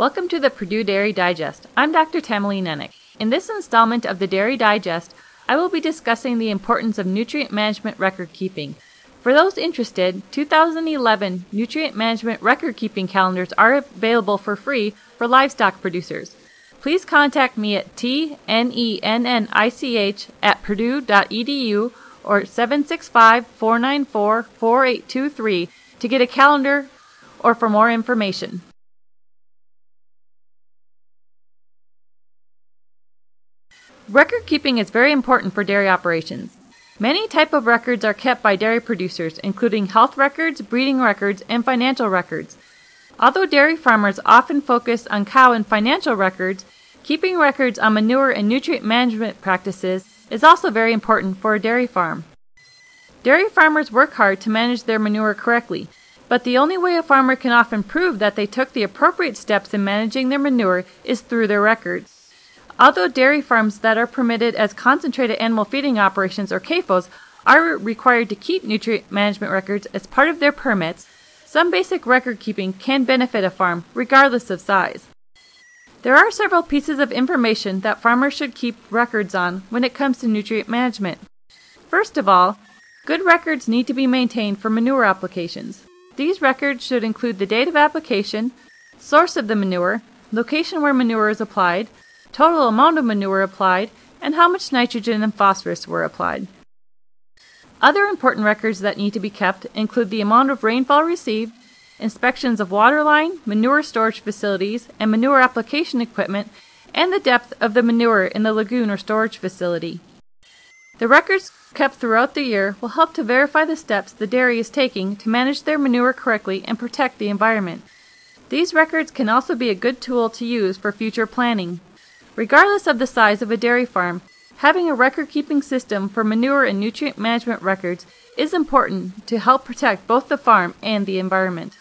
Welcome to the Purdue Dairy Digest. I'm Dr. Tamilee Nennich. In this installment of the Dairy Digest, I will be discussing the importance of nutrient management record keeping. For those interested, 2011 nutrient management record keeping calendars are available for free for livestock producers. Please contact me at tnennich at purdue.edu or 765 494 4823 to get a calendar or for more information. Record keeping is very important for dairy operations. Many type of records are kept by dairy producers, including health records, breeding records, and financial records. Although dairy farmers often focus on cow and financial records, keeping records on manure and nutrient management practices is also very important for a dairy farm. Dairy farmers work hard to manage their manure correctly, but the only way a farmer can often prove that they took the appropriate steps in managing their manure is through their records. Although dairy farms that are permitted as concentrated animal feeding operations or CAFOs are required to keep nutrient management records as part of their permits, some basic record keeping can benefit a farm regardless of size. There are several pieces of information that farmers should keep records on when it comes to nutrient management. First of all, good records need to be maintained for manure applications. These records should include the date of application, source of the manure, location where manure is applied, total amount of manure applied, and how much nitrogen and phosphorus were applied. Other important records that need to be kept include the amount of rainfall received, inspections of waterline, manure storage facilities, and manure application equipment, and the depth of the manure in the lagoon or storage facility. The records kept throughout the year will help to verify the steps the dairy is taking to manage their manure correctly and protect the environment. These records can also be a good tool to use for future planning. Regardless of the size of a dairy farm, having a record keeping system for manure and nutrient management records is important to help protect both the farm and the environment.